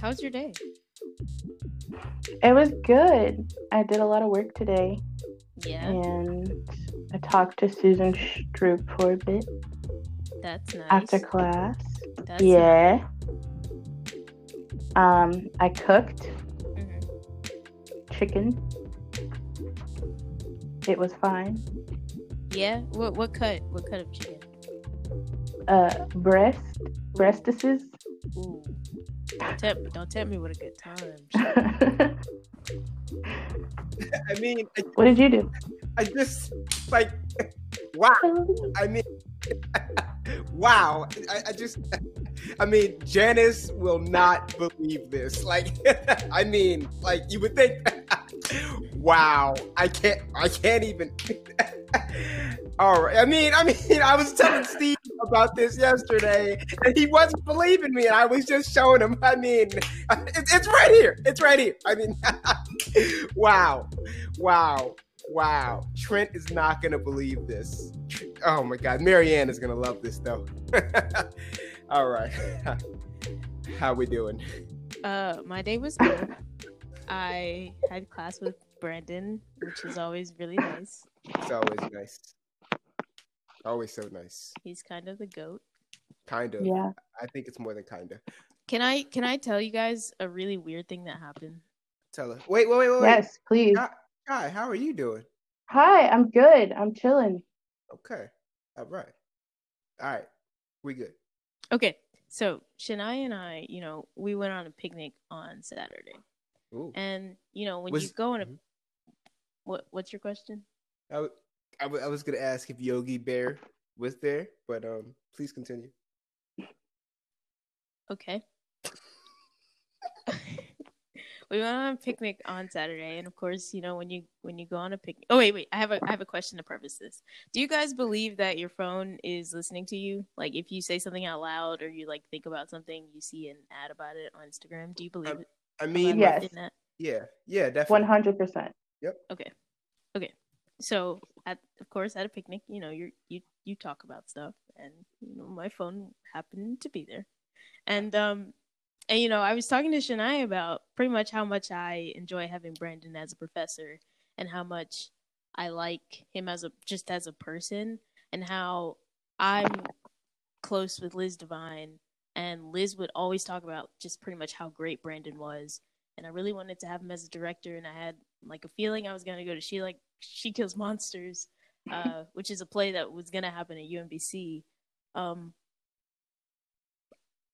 How's your day? It was good. I did a lot of work today, Yeah, and I talked to Susan Stroop for a bit that's nice. after class. That's yeah. Um, I cooked Mhm. chicken. It was fine. Yeah. What what cut? What cut of chicken? Uh, breast, breastises. Ooh. Don't tempt, don't tempt me with a good time. I mean, I, what did you do? I just like, wow. I mean, wow. I, I just, I mean, Janice will not believe this. Like, I mean, like you would think, wow. I can't, I can't even. All right. I mean, I mean, I was telling Steve about this yesterday, and he wasn't believing me, and I was just showing him. I mean, it, it's right here. It's right here. I mean, wow, wow. Wow, Trent is not gonna believe this. Oh my God, Marianne is gonna love this though. All right, how we doing? Uh, my day was good. I had class with Brandon, which is always really nice. It's always nice. Always so nice. He's kind of the goat. Kind of. Yeah. I think it's more than kind of. Can I can I tell you guys a really weird thing that happened? Tell her. Wait, wait, wait, wait. wait. Yes, please. Hi, hi, how are you doing? Hi, I'm good. I'm chilling. Okay. All right. All right. We good. Okay, so Shania and I, you know, we went on a picnic on Saturday, Ooh. and you know when Was- you go on a Mhm. what what's your question? I, w- I, w- I was gonna ask if Yogi Bear was there, but um, please continue. Okay. we went on a picnic on Saturday, and of course, you know when you when you go on a picnic. Oh wait, wait. I have a I have a question to preface this. Do you guys believe that your phone is listening to you? Like if you say something out loud or you like think about something, you see an ad about it on Instagram. Do you believe Um, it? I mean, Yes. That? yeah, yeah, definitely. hundred percent. Yep. Okay. So at of course at a picnic, you know, you're you you talk about stuff and you know, my phone happened to be there. And um and you know, I was talking to Shania about pretty much how much I enjoy having Brandon as a professor and how much I like him as a just as a person and how I'm close with Liz Devine and Liz would always talk about just pretty much how great Brandon was and I really wanted to have him as a director and I had like a feeling I was gonna go to She Like She Kills Monsters, uh, which is a play that was gonna happen at UMBC. Um,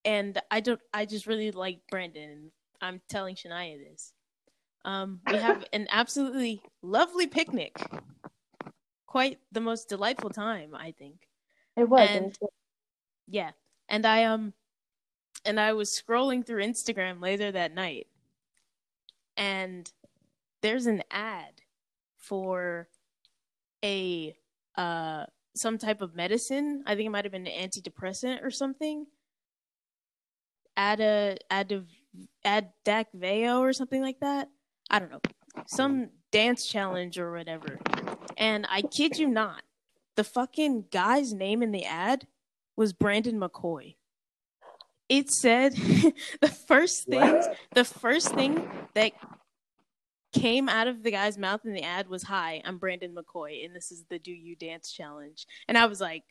and I don't I just really like Brandon. I'm telling Shania this. Um, we have an absolutely lovely picnic. Quite the most delightful time, I think. It was. And- it was Yeah. And I um and I was scrolling through Instagram later that night and there's an ad for a uh some type of medicine. I think it might have been an antidepressant or something. Ada Ad Adakveo or something like that. I don't know. Some dance challenge or whatever. And I kid you not, the fucking guy's name in the ad was Brandon McCoy. It said the first thing the first thing that came out of the guy's mouth in the ad was hi i'm brandon mccoy and this is the do you dance challenge. And i was like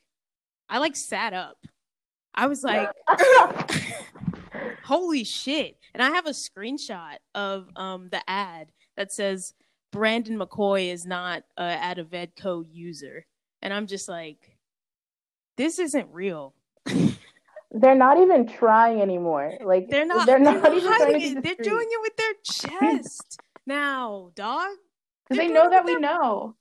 i like sat up. I was like holy shit. And i have a screenshot of um the ad that says brandon mccoy is not a Adakveo user. And i'm just like this isn't real. They're not even trying anymore. Like they're not They're not they're even trying it. they're doing it with their chest now dog because they're they doing know that we their- know.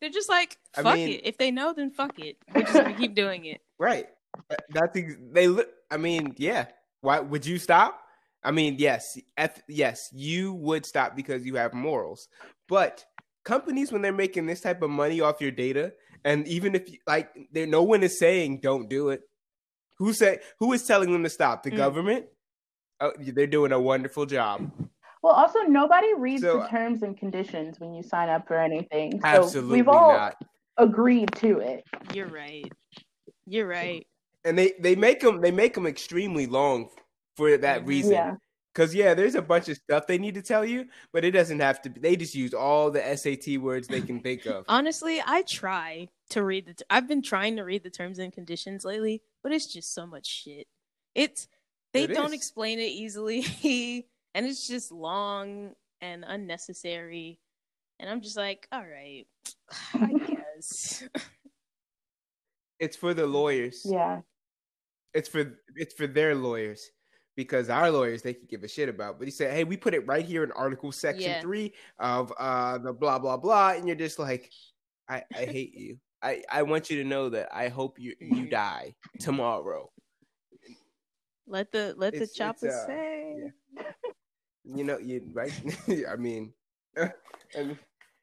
They're just like, I fuck mean- it. If they know, then fuck it. We're just gonna keep doing it. Right. That- That's ex- they. li- I mean, yeah. Why would you stop? I mean, yes, eth- yes, you would stop because you have morals. But companies, when they're making this type of money off your data, and even if you, like, there, no one is saying don't do it. Who say who is telling them to stop? The Mm. government. Oh, they're doing a wonderful job. Well, also nobody reads So- the terms and conditions when you sign up for anything. So Absolutely we've all not. agreed to it. You're right. You're right. And they they make them they make them extremely long for that Mhm. reason. Yeah. Cause yeah, there's a bunch of stuff they need to tell you, but it doesn't have to. be They just use all the SAT words they can think of. Honestly, I try to read the. T- I've been trying to read the terms and conditions lately, but it's just so much shit. It's they It don't is. explain it easily, and it's just long and unnecessary. And I'm just like, all right, I guess. It's for the lawyers. Yeah. It's for it's for their lawyers because our lawyers they can give a shit about. But he said, "Hey, we put it right here in Article Section Yeah. Three of uh the blah blah blah," and you're just like, "I I hate you. I I want you to know that I hope you you Mhm. die tomorrow." let the let the It's- it's, chopper uh, say. You know, you right? I mean, and,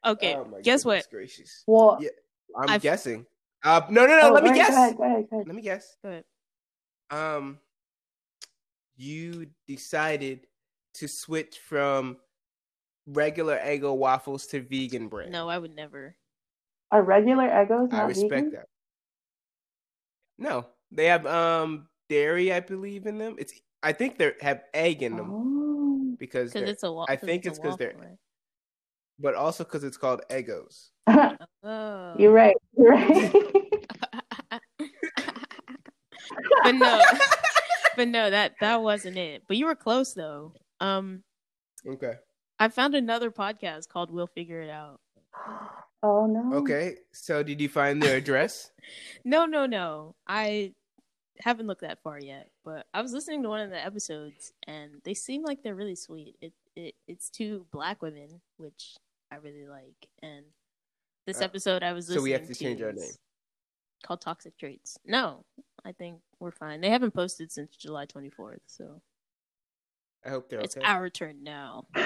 Okay, oh my guess what? Gracious. Well, Yeah. I'm I've- guessing. Uh, no, no, no. oh, let me right, guess. Go ahead, go ahead, go ahead. Let me guess. Go ahead. Um, you decided to switch from regular Eggo waffles to vegan bread. No, I would never. Are regular Eggos I respect vegan? that. No, they have um dairy, I believe, in them. It's I think they have egg in them Oh. Because, Because it's a wa- I think it's because they're- waffle, but also because it's called Eggos. Oh. You're right. You're right. but no, but no, that that wasn't it. But you were close though. Um, Okay. I found another podcast called "We'll Figure It Out." oh no. Okay. So did you find their address? No, no, no. I haven't looked that far yet, but I was listening to one of the episodes, and they seem like they're really sweet. It it it's two black women, which I really like, and this Uh, episode I was so we have to change our name. Called Toxic Traits. No, I think we're fine. They haven't posted since July twenty fourth, so I hope they're it's okay. our turn now.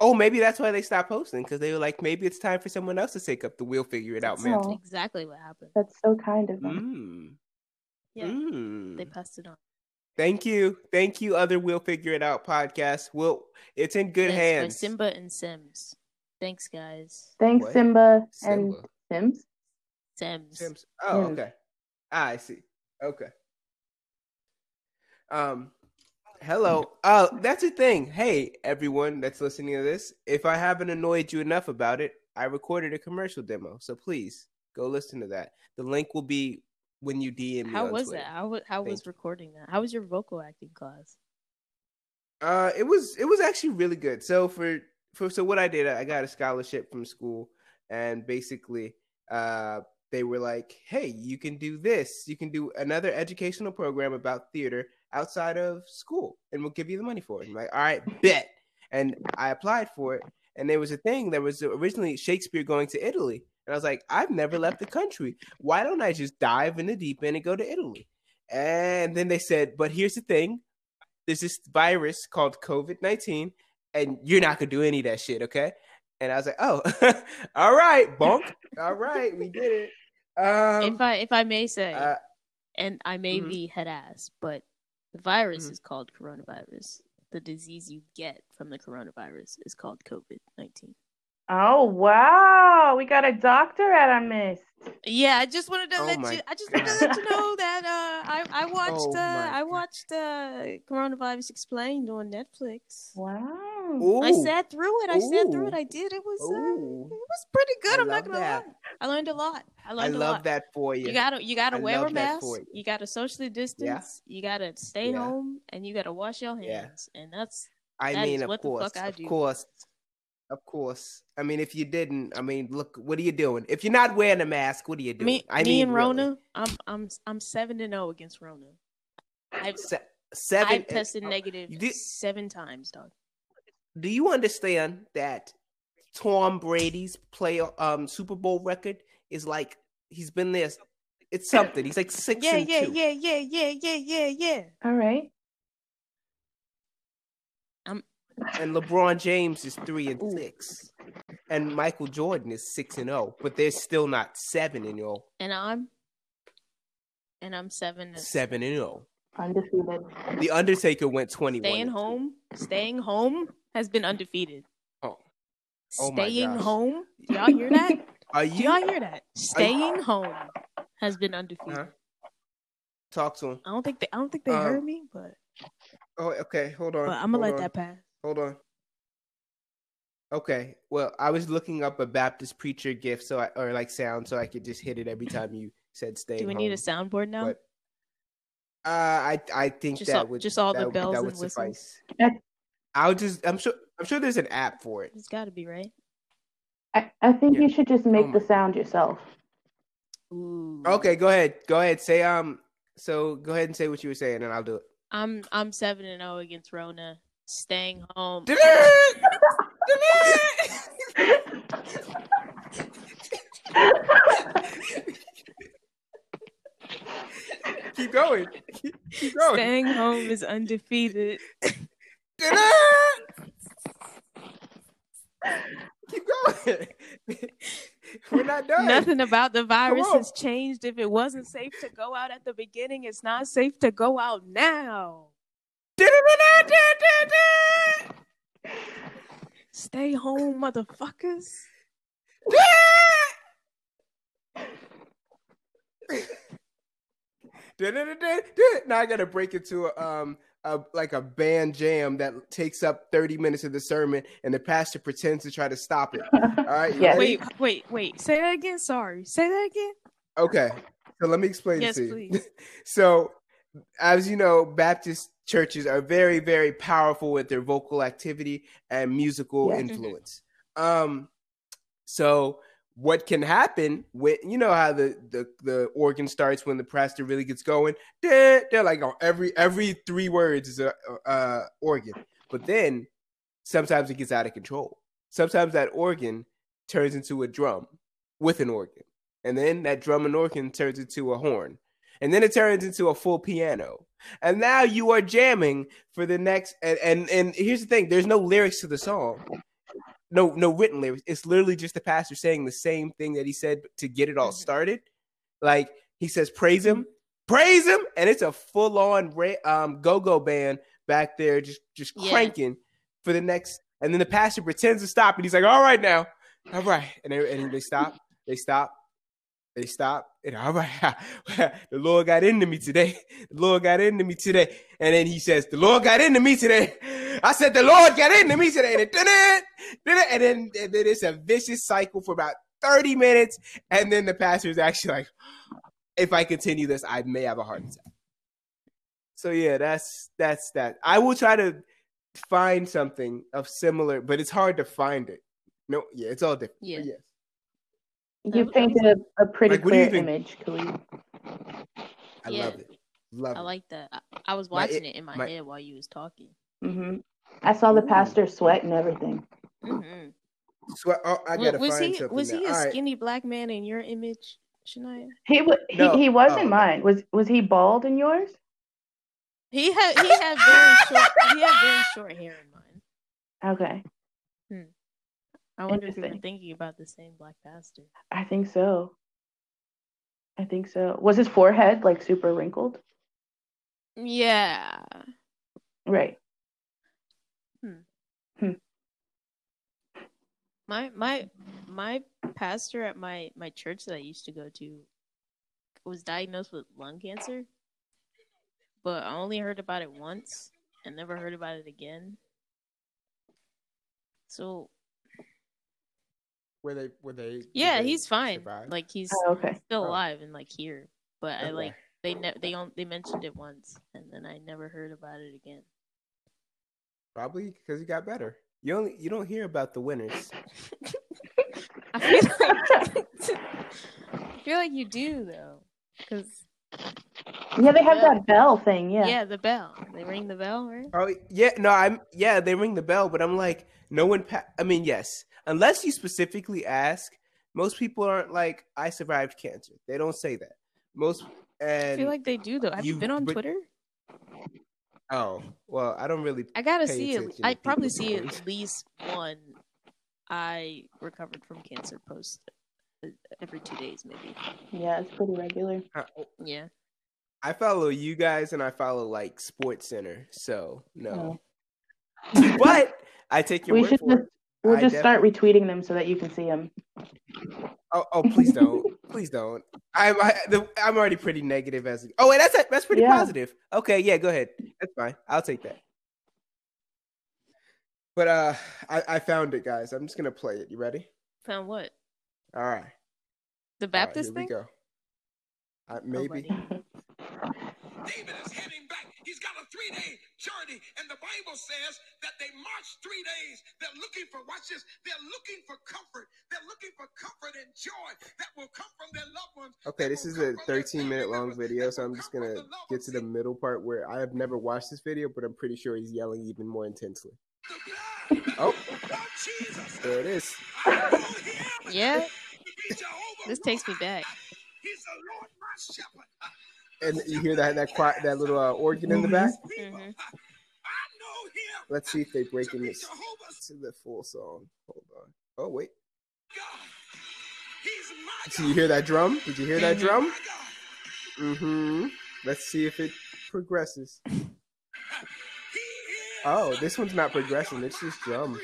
Oh, maybe that's why they stopped posting because they were like, maybe it's time for someone else to take up the "We'll figure it out" man. Exactly what happened. That's so kind of them. Mm. Yeah, Mm. they passed it on. Thank you, thank you, other "We'll Figure It Out" podcast. Will it's in good Yes, by hands. Simba and Sims. Thanks, guys. Thanks, What? Simba and Simba. Sims. Sims. Sims. Oh, Sims. okay. Ah, I see. Okay. Um, hello. Oh, that's a thing. Hey, everyone that's listening to this, if I haven't annoyed you enough about it, I recorded a commercial demo. So please go listen to that. The link will be when you DM me. How was Twitter. that? How, how Thank was you. recording that? How was your vocal acting class? Uh, it was it was actually really good. So for for so what I did, I got a scholarship from school, and basically, uh, they were like, "Hey, you can do this. You can do another educational program about theater outside of school, and we'll give you the money for it." I'm like, "All right, bet." And I applied for it, and there was a thing. There was originally Shakespeare going to Italy, and I was like, "I've never left the country. Why don't I just dive in the deep end and go to Italy?" And then they said, "But here's the thing." there's this virus called COVID 19, and you're not gonna do any of that shit, okay? And I was like, oh, all right, bonk. All right, we did it. Um, if I if I may say, uh, and I may mhm. be head ass, but the virus Mhm. is called coronavirus. The disease you get from the coronavirus is called COVID nineteen. Oh wow, we got a doctor at our midst. Yeah, I just wanted to Oh let my you. I just wanted to let you know that uh, I I watched Oh uh, I watched uh, coronavirus explained on Netflix. Wow. ooh, I sat through it. I sat through it. I did. It was uh, it was pretty good. I I'm not gonna that. lie. I learned a lot. I I learned a love lot. that for you. You gotta you gotta I wear a mask. you. You gotta socially distance. You gotta stay Yeah. home, and you gotta wash your Yeah. hands. And that's I that mean, of what the course, fuck I of do. course, of course. I mean, if you didn't, I mean, look, what are you doing? If you're not wearing a mask, what are you doing? me. I me mean, and really. Rona. I'm I'm I'm seven to zero against Rona. I've Se- seven. I've tested uh, negative you did- seven times, dog. do you understand that Tom Brady's play um Super Bowl record is like he's been there it's something. He's like six Yeah, and yeah, two. yeah, yeah, yeah, yeah, yeah, yeah. All right. And LeBron James is three and Ooh. six. And Michael Jordan is six and oh, but they're still not seven and oh. And I'm and I'm seven. to- Seven and oh. Undefeated. The Undertaker went twenty one. Staying home, staying home has been undefeated. Oh. Oh Staying gosh. home, do y'all hear that? Are Do you y'all hear that? Staying home has been undefeated. Huh? Talk to him. I don't think they. I don't think they Um, heard me, but Oh, okay. Hold on. but I'm gonna hold let on, that pass. Hold on. Okay. Well, I was looking up a Baptist preacher gift, so I or like sound, so I could just hit it every time you said "stay." Do we need a soundboard now? But uh, I I think Just that all- would just all the would- bells that and would whistles? suffice. Yeah. I'll just I'm sure I'm sure there's an app for it. It's got to be right. I, I think Yeah. you should just make Oh the sound yourself. Ooh. Okay, go ahead. Go ahead. Say um. So go ahead and say what you were saying, and I'll do it. I'm I'm seven and zero against Rona. Staying home. Keep going. Keep, keep going. Staying home is undefeated. Keep going. We're not done. Nothing about the virus has changed. If it wasn't safe to go out at the beginning, it's not safe to go out now. Stay home, motherfuckers. now I gotta break it to a, um a, like a band jam that takes up 30 minutes of the sermon and the pastor pretends to try to stop it. All right. you Yes. ready? Wait, wait, wait. Say that again. Sorry. Say that again. Okay. So let me explain Yes, to you. please. so as you know, Baptist churches are very, very powerful with their vocal activity and musical Yeah. influence. Um, so what can happen when you know how the, the the organ starts when the pastor really gets going? They're, they're like on every every three words is a uh, organ, but then sometimes it gets out of control. Sometimes that organ turns into a drum with an organ, and then that drum and organ turns into a horn, and then it turns into a full piano. And now you are jamming for the next. And and, and here's the thing: there's no lyrics to the song no no written lyrics. It's literally just the pastor saying the same thing that he said to get it all Mhm. started. Like he says, praise him, praise him, and it's a full on um go go band back there just just Yeah. cranking for the next. And then the pastor pretends to stop, and he's like, "All right now, all right," and they, and they stop, they stop, they stop, and all right, the Lord got into me today. The Lord got into me today, and then he says, "The Lord got into me today." I said, "The Lord got into me today," and, it, and then and then it's a vicious cycle for about thirty minutes, and then the pastor is actually like, "If I continue this, I may have a heart attack." So yeah, that's that's that. I will try to find something of similar, but it's hard to find it. No, yeah, it's all different. Yeah. yes. You painted a, a pretty Like, what do you clear image, Khalid. I Yeah. love it. Love I it. like that. I, I was My- watching it in my, my- head while you was talking. Mm-hmm. I saw the pastor sweat and everything. Mm-hmm. Sweat- oh, I gotta was find he something. was now. he a All right. skinny black man in your image, Shania? He wa he, No. he wasn't Oh. mine. Was was he bald in yours? He had he had very short he had very short hair in mine. Okay, I wonder if were thinking about the same black pastor. I think so. I think so. Was his forehead like super wrinkled? Yeah. Right. Hmm. Hmm. My my my pastor at my my church that I used to go to was diagnosed with lung cancer, but I only heard about it once and never heard about it again. So Were they? Were they? did yeah, they he's fine. survive? Like he's Oh, okay. still Oh. alive and like here, but I like they ne- they on- they mentioned it once and then I never heard about it again. Probably because he got better. You only you don't hear about the winners. I feel like I feel like you do though, because Yeah, they have Yeah. that bell thing. yeah. Yeah. the bell. They ring the bell, right? Oh yeah, no, I'm yeah. They ring the bell, but I'm like, no one. Pa- I mean, yes, unless you specifically ask. Most people aren't like, I survived cancer. They don't say that. Most and I feel like they do though. Have you, you- been on but- Twitter? oh well, I don't really. I gotta pay see it. I probably see stories. at least one. I recovered from cancer post uh, every two days, maybe. Yeah, it's pretty regular. I, Yeah. I follow you guys, and I follow like Sports Center. So no, Oh. but I take your we word should for just it. We'll I just def- start retweeting them so that you can see them. Oh, oh, please don't, please don't. I'm I, the, I'm already pretty negative as. Oh wait, that's that's pretty Yeah. positive. Okay, yeah, go ahead. That's fine. I'll take that. But uh, I I found it, guys. I'm just gonna play it. You ready? Found what? All right. The All right, Baptist here thing? go. Uh, maybe. buddy. David is heading back. He's got a three day journey, and the Bible says that they marched three days. They're looking for, watch this, they're looking for comfort. They're looking for comfort and joy that will come from their loved ones. Okay, this is a 13 minute long video, so I'm just gonna get to the middle part where I have never watched this video, but I'm pretty sure he's yelling even more intensely. Oh, Jesus. there it is. I know him Yeah, to be Jehovah this takes me back. He's the Lord my shepherd. And you hear that that quiet, that little uh, organ in the back. People, Mhm. I know him Let's see if they break to in this to the full song. Hold on. Oh wait. God. So you hear that drum? Did you hear that Mhm. drum? Mm-hmm. Let's see if it progresses. Oh, this one's not progressing. It's just drums.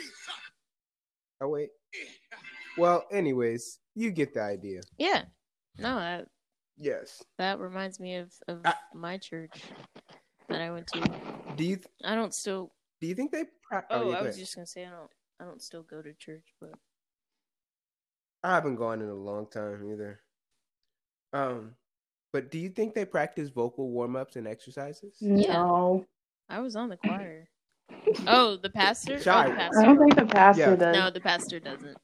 Oh wait. Well, anyways, you get the idea. Yeah. No, that Yes. that reminds me of of Ah. my church that I went to. Do you I don't still. do you think they? Pra- Oh, yeah, I was just gonna say I don't. I don't still go to church, but I haven't gone in a long time either. Um, but do you think they practice vocal warm ups and exercises? No, I was on the choir. Oh, the pastor. Oh, Shy. the I don't think the pastor Yeah. does. No, the pastor doesn't.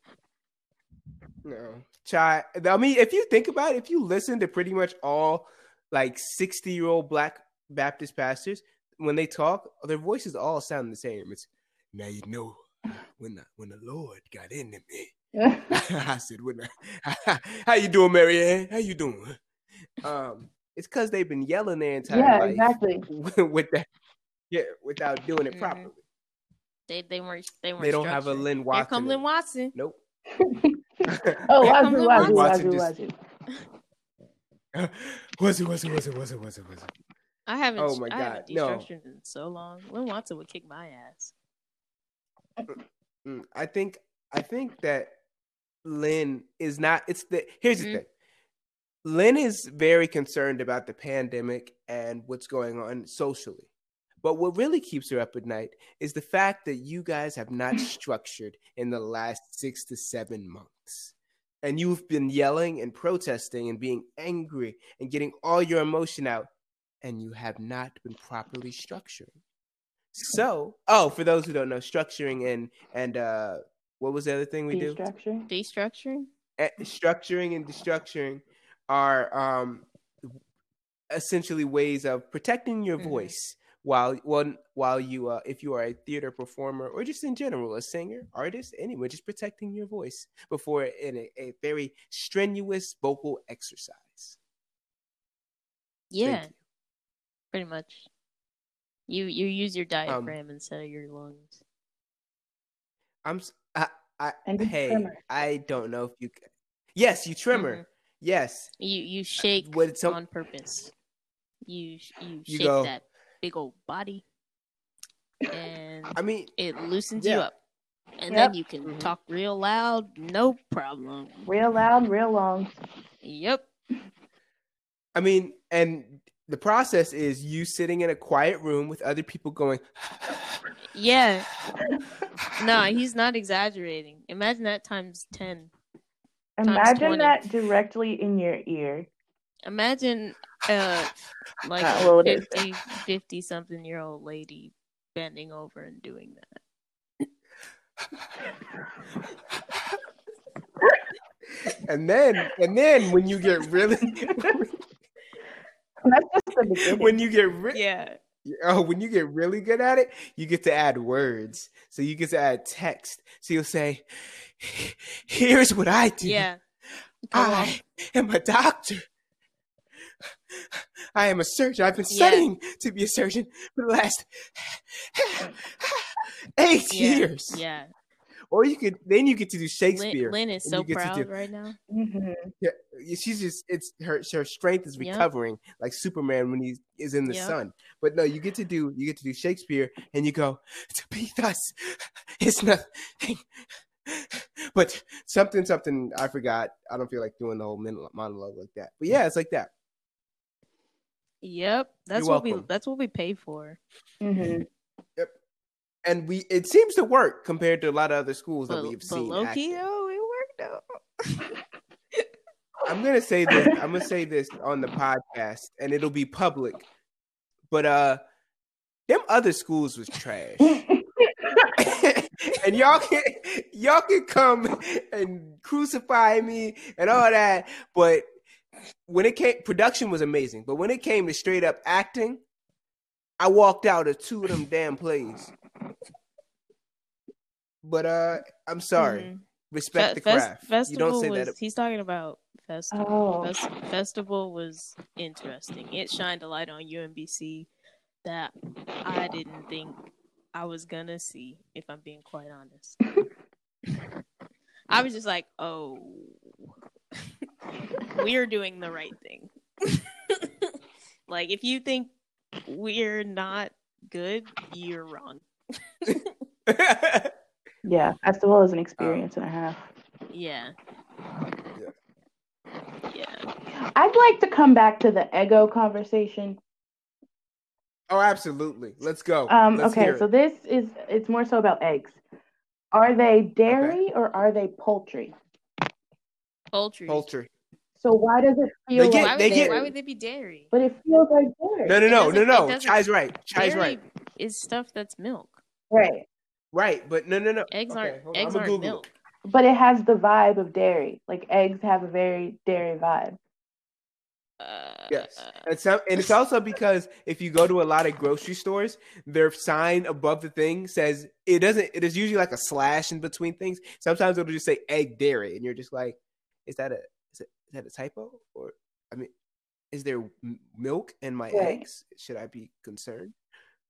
No. Chai, I mean, if you think about it, if you listen to pretty much all like 60 year old black Baptist pastors, when they talk, their voices all sound the same. It's now you know when the when the Lord got into me. I said, when the, how you doing, Marianne? How you doing? Um, it's because they've been yelling their entire yeah, life exactly. with that, yeah, without doing it Mhm. properly. They they weren't. They weren't. They don't have a structured. Lynn Here Watson. come Lynn Watson. Nope. Oh, Here come Wazoo, the Wazoo, Watson Wazoo, just- Wazoo. was it? Was it? Was it? Was it? Was it? Was it? I haven't. Oh my I haven't God, no. in so long. Lynn Watson would kick my ass. Mm, I think I think that Lynn is not. It's the here's Mhm. the thing. Lynn is very concerned about the pandemic and what's going on socially. But what really keeps her up at night is the fact that you guys have not structured in the last six to seven months. And you've been yelling and protesting and being angry and getting all your emotion out, and you have not been properly structuring. So, oh, for those who don't know, structuring and and uh, what was the other thing we do? Destructuring. Destructuring. Eh, structuring and destructuring are um, essentially ways of protecting your Mhm. voice while while while you uh, if you are a theater performer or just in general a singer artist anyway just protecting your voice before in a, a very strenuous vocal exercise Yeah, pretty much. You you use your Um, diaphragm instead of your lungs. i'm I, And hey trimmer. i don't know if you c- yes you trimmer Mhm. yes You you shake what it's some- on purpose. You sh- you, You shake go- that big old body, and i mean it loosens you up, and Yep. then you can Mhm. talk real loud, no problem. Real loud, real long. Yep. I mean, and the process is you sitting in a quiet room with other people going, Yeah. No, he's not exaggerating. Imagine that times ten. Imagine 20. that directly in your ear. Imagine uh like a well, it is. 50, 50 something year old lady bending over and doing that. and then, and then when you get really, That's just the beginning. when you get re- Yeah. oh, when you get really good at it, you get to add words. So you get to add text. So you'll say, "Here's what I do. Yeah. Come on. I am a doctor." I am a surgeon. I've been Yeah. studying to be a surgeon for the last eight Yeah. years. Yeah. Or you could then you get to do Shakespeare. Lynn is so you get to proud do- right now. Mm-hmm. Yeah, she's just it's her her strength is Yep. recovering like Superman when he is in the Yep. sun. But no, you get to do you get to do Shakespeare and you go to be thus is nothing but something, something I forgot. I don't feel like doing the whole monologue like that. But yeah, it's like that. Yep, that's You're what we that's what we pay for. hmm And we it seems to work compared to a lot of other schools that we've but seen. low acting. key, though, it worked out. I'm gonna say this. I'm gonna say this on the podcast, and it'll be public. But uh, them other schools was trash, and y'all can y'all can come and crucify me and all that. But when it came, production was amazing. But when it came to straight up acting, I walked out of two of them damn plays. But uh, I'm sorry. Mhm. Respect Fe- the fes- craft. festival you don't say was, that. He's talking about festival. Oh. Fes- festival was interesting. It shined a light on UMBC that I didn't think I was gonna see. If I'm being quite honest, I was just like, "Oh, we're doing the right thing." like, if you think we're not good, you're wrong. Yeah, festival is an experience and a half. Yeah. Yeah. I'd like to come back to the Eggo conversation. Oh, absolutely. Let's go. Um, Let's okay, so this is it's more so about eggs. Are they dairy or are they poultry? Poultry. poultry. So why does it feel They get- Why like would they they, get- why would they be dairy? But it feels like dairy. No, no, no, no, no. Chai's right. Chai's Dairy right. is stuff that's milk. Right. Right, but no, no, no. Eggs Okay, aren't eggs aren't Google it. milk. But it has the vibe of dairy. Like eggs have a very dairy vibe. Uh, Yes, and, some, and it's also because if you go to a lot of grocery stores, their sign above the thing says it doesn't. It is usually like a slash in between things. Sometimes it'll just say egg dairy, and you're just like, is that a is, it, is that a typo? Or I mean, is there m- milk in my Right. eggs? Should I be concerned?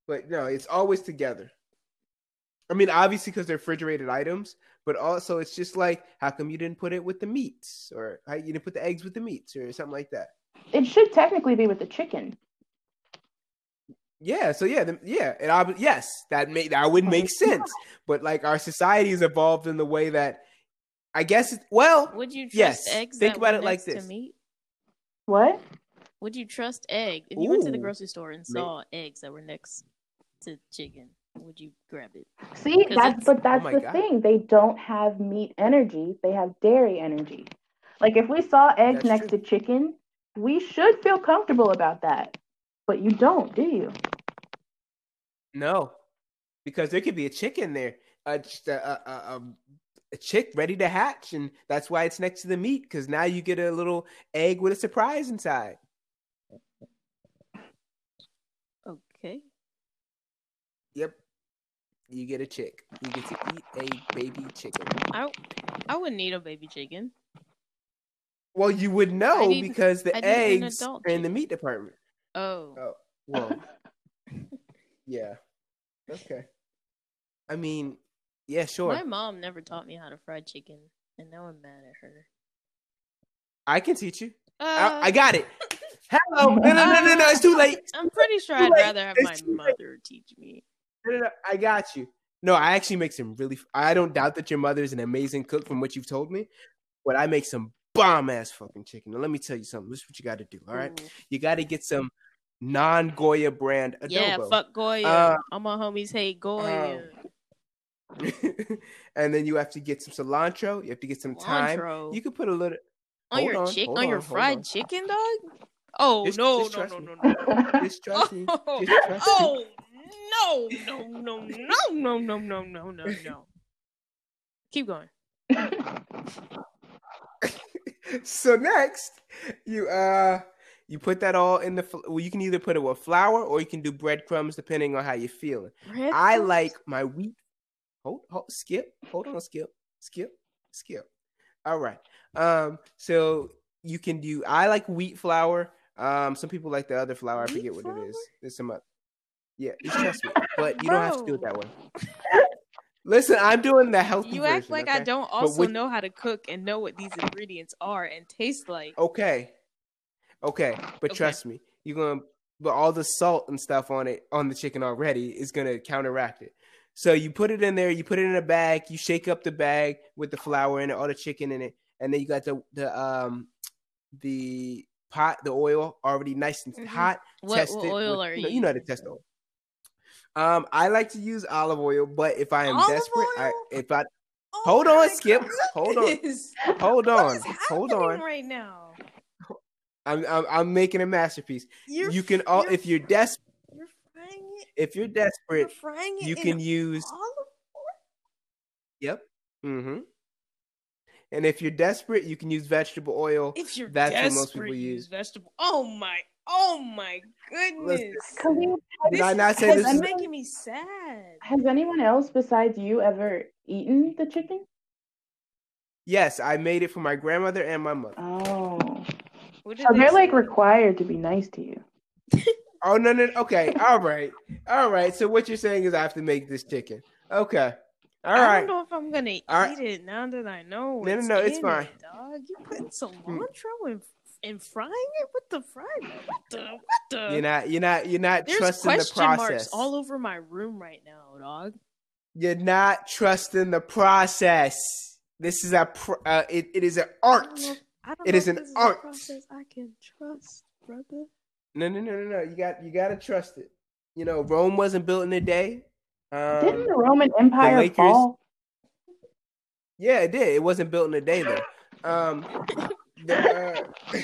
But no, it's always together. I mean, obviously because they're refrigerated items, but also it's just like, how come you didn't put it with the meats, or you didn't put the eggs with the meats, or something like that. It should technically be with the chicken. Yeah, so yeah, the, yeah, and I, yes, that make that would make sense. But like our society has evolved in the way that I guess it, well, Would you trust Yes, eggs? think that about were it like next to this. meat? What? Would you trust egg if you went to the grocery store and May- saw eggs that were next to chicken? Would you grab it? See, that's it's- but that's oh my the God. thing. They don't have meat energy. They have dairy energy. Like if we saw eggs That's next true. to chicken, we should feel comfortable about that. But you don't, do you? no, because there could be a chicken there, a just a, a, a, a- chick ready to hatch, and that's why it's next to the meat. Because now you get a little egg with a surprise inside. Okay. Yep, you get a chick. You get to eat a baby chicken. I I wouldn't eat a baby chicken. Well, you would know I'd because the I'd eat an eggs are in the meat department. Oh. Oh, well, yeah. Okay. I mean, yeah, sure. My mom never taught me how to fry chicken, and now I'm mad at her. I can teach you. Uh, I, I got it. Hello. No, no, no, no, no. It's too late. I'm pretty sure I'd late. rather have my It's late. mother teach me. No, no, no. I got you. No, I actually make some really. I don't doubt that your mother is an amazing cook from what you've told me, but I make some bomb ass fucking chicken. Now, let me tell you something. This is what you got to do. All right, Ooh. you got to get some non Goya brand adobo. Yeah, fuck Goya. Uh, All my homies hate Goya. and then you have to get some cilantro. You have to get some thyme. Cilantro. You could put a little. on your on, chick hold on your fried on. chicken, dog. Oh Just- no, just no, trust no, me. no, no, Just trust me. Oh, Just trust me. oh no, no, no, no, no, no, no, no, no, no. Keep going. so next, you uh you put that all in the. fl- Well, you can either put it with flour or you can do breadcrumbs depending on how you're feeling. I like my wheat. Hold, hold, skip. Hold on, skip, skip, skip. All right. Um. So you can do. I like wheat flour. Um. Some people like the other flour. I Wheat forget what flour? it is. There's some. oth- Yeah, trust me. But you don't have to do it that way. Listen, I'm doing the healthy You version. act like I don't also with- know how to cook and know what these ingredients are and taste like. Okay. Okay, but Okay. trust me, you're gonna but all the salt and stuff on it on the chicken already is gonna counteract it. So you put it in there, you put it in a bag, you shake up the bag with the flour and all the chicken in it, and then you got the the um the pot, the oil already nice and Mhm. hot. What, test what oil with- are you you? know, you know how to test oil. Um, I like to use olive oil, but if I am Olive desperate, I if I Oh Hold on, my Skip. Hold on. hold on, hold on, right now? I'm, I'm I'm making a masterpiece. You're, you can all if you're desperate, it. If you're You're desperate, frying it. you in can use olive Yep. Mm-hmm. And if you're desperate, you can use vegetable oil. If you're That's what most people use use. vegetable. Oh my, oh my goodness! Khalid, Did I not say is this has is making me sad. has anyone else besides you ever eaten the chicken? Yes, I made it for my grandmother and my mother. Oh, so they they're like required to be nice to you. Oh no, no, okay, all right, all right. So what you're saying is I have to make this chicken. Okay, All right. I don't know if I'm gonna eat right. it now that I know. No, no, no, it's fine. it, dog. You putting cilantro and and frying it with the fry? What the? What the? You're not, you're not, you're not There's trusting the question marks process. all over my room right now, dog. You're not trusting the process. This is a, pro- uh, it, it is an art. I don't know, I don't It know is an this a art. process I can trust, brother. No, no, no, no, no. You got, you got to trust it. You know, Rome wasn't built in a day. Um, Didn't the Roman Empire Lakers- fall? Yeah, it did. It wasn't built in a day though. Um, the, uh,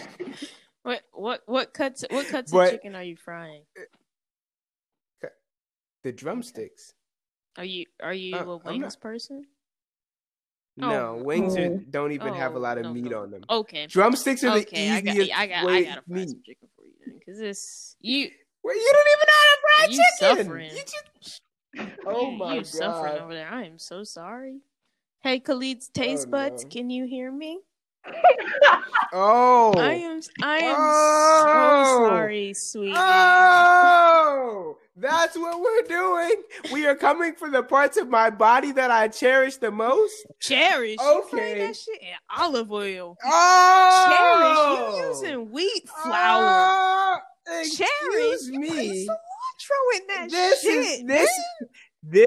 What what what cuts what cuts But- of chicken are you frying? the drumsticks. Are you are you Uh, a I'm wings person? No, Oh. wings are, Oh. don't even have a Oh, lot of no, meat no. on them. Okay. Drumsticks are Okay, I the got easiest I got I way gotta fry meat. some chicken for because this you Well, you don't even know how to fry You chicken. suffering. You just... Oh, oh you, my you suffering over there. I am so sorry. Hey, Khalid's taste Oh, buds, no. can you hear me? Oh, I am I am Oh. so sorry, sweetie. oh, that's what we're doing. We are coming for the parts of my body that I cherish the most. Cherish. Okay. that shit in olive oil. Oh, Cherish. You're using wheat oh. flour. Oh, Cherish. excuse You put me. cilantro in that This shit. is this this is an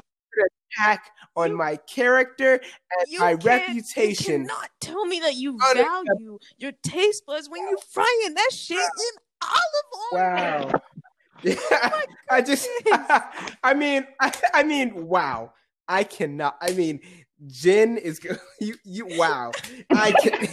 attack on You- my character and my reputation. You cannot tell me that you value your taste buds when you frying that shit in olive oil. Wow. Oh yeah, I just, I mean, I, I mean, wow. I cannot. I mean, Jen is you. You wow. I can.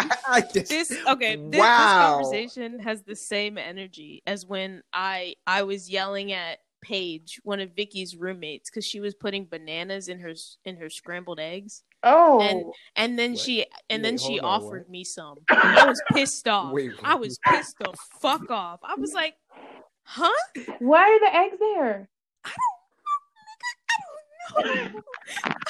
I, I just. This okay. This, Wow. this conversation has the same energy as when I I was yelling at Paige, one of Vicky's roommates, because she was putting bananas in her in her scrambled eggs, Oh, And- and then What? she and then she on, offered what? me some. I was pissed off. Wait, I was pissed the fuck off. I was like, huh? why are the eggs there? I don't know.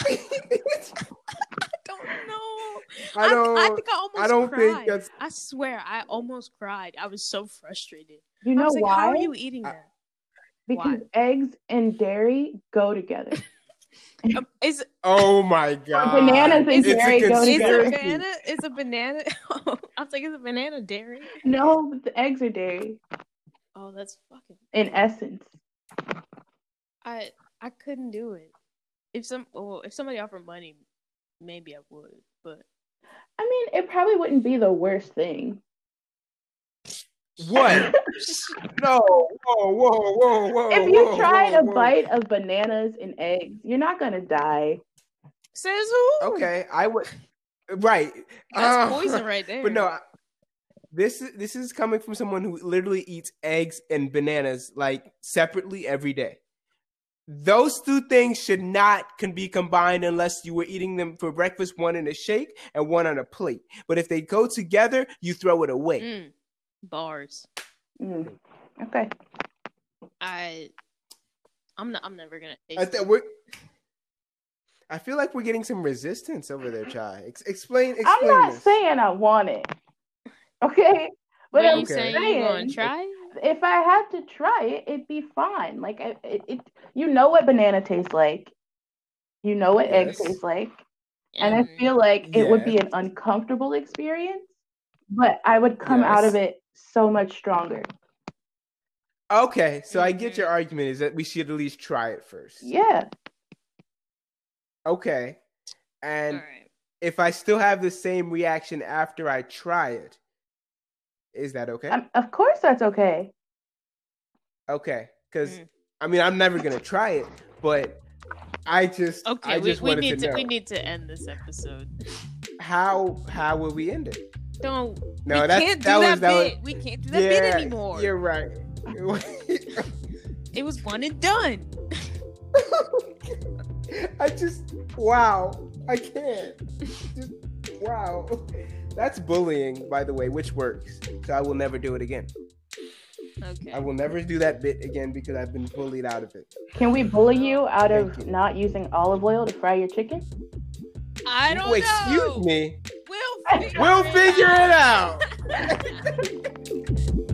I don't know. I don't. I, think I almost I don't cried. think that's. I swear, I almost cried. I was so frustrated. You I know was like, why? how are you eating I- that? Because eggs and dairy go together. Um, is Oh my god. bananas and It's a dairy go is a together. banana is a banana? I was like, is a banana dairy? No, but the eggs are dairy Oh, that's fucking. in essence. I I couldn't do it. If some well, if somebody offered money, maybe I would. But I mean, it probably wouldn't be the worst thing. What? No. Whoa, whoa, whoa, whoa. if you whoa, tried whoa, a whoa. bite of bananas and eggs, you're not gonna die. says who? Okay, I would. Right. that's Uh, poison right there. But no, I- this is this is coming from someone who literally eats eggs and bananas like separately every day. Those two things should not can be combined unless you were eating them for breakfast, one in a shake and one on a plate. But if they go together, you throw it away. Mm, bars. Mm. Okay. I I'm not. I'm never gonna. Taste I th- we're, I feel like we're getting some resistance over there, Chai. Ex- explain, explain I'm not this. saying I want it. Okay. But But I'm you Okay. saying saying you gonna try? if I had to try it, it'd be fine. Like I- it, it, you know what banana tastes like. You know what eggs Yes. taste like. And I feel like it would be an uncomfortable experience, but I would come out of it so much stronger. Okay, so I get Mhm. your argument is that we should at least try it first. Yeah. Okay. And All right. if I still have the same reaction after I try it, is that okay? Um, of course, that's okay. okay. Because Mm. I mean, I'm never gonna try it, but I just, Okay, I we, just we wanted need to to, know we need to end this episode. how how will we end it? Don't No, we that's can't do that that, was that bit. was. we can't do that bit anymore. You're right. It was one and done. I just wow. I can't. Just, wow. That's bullying, by the way, which works. So I will never do it again. Okay. I will never do that bit again because I've been bullied out of it. Can we bully you out of you. not using olive oil to fry your chicken? I don't Oh, excuse know. me. We'll figure it out.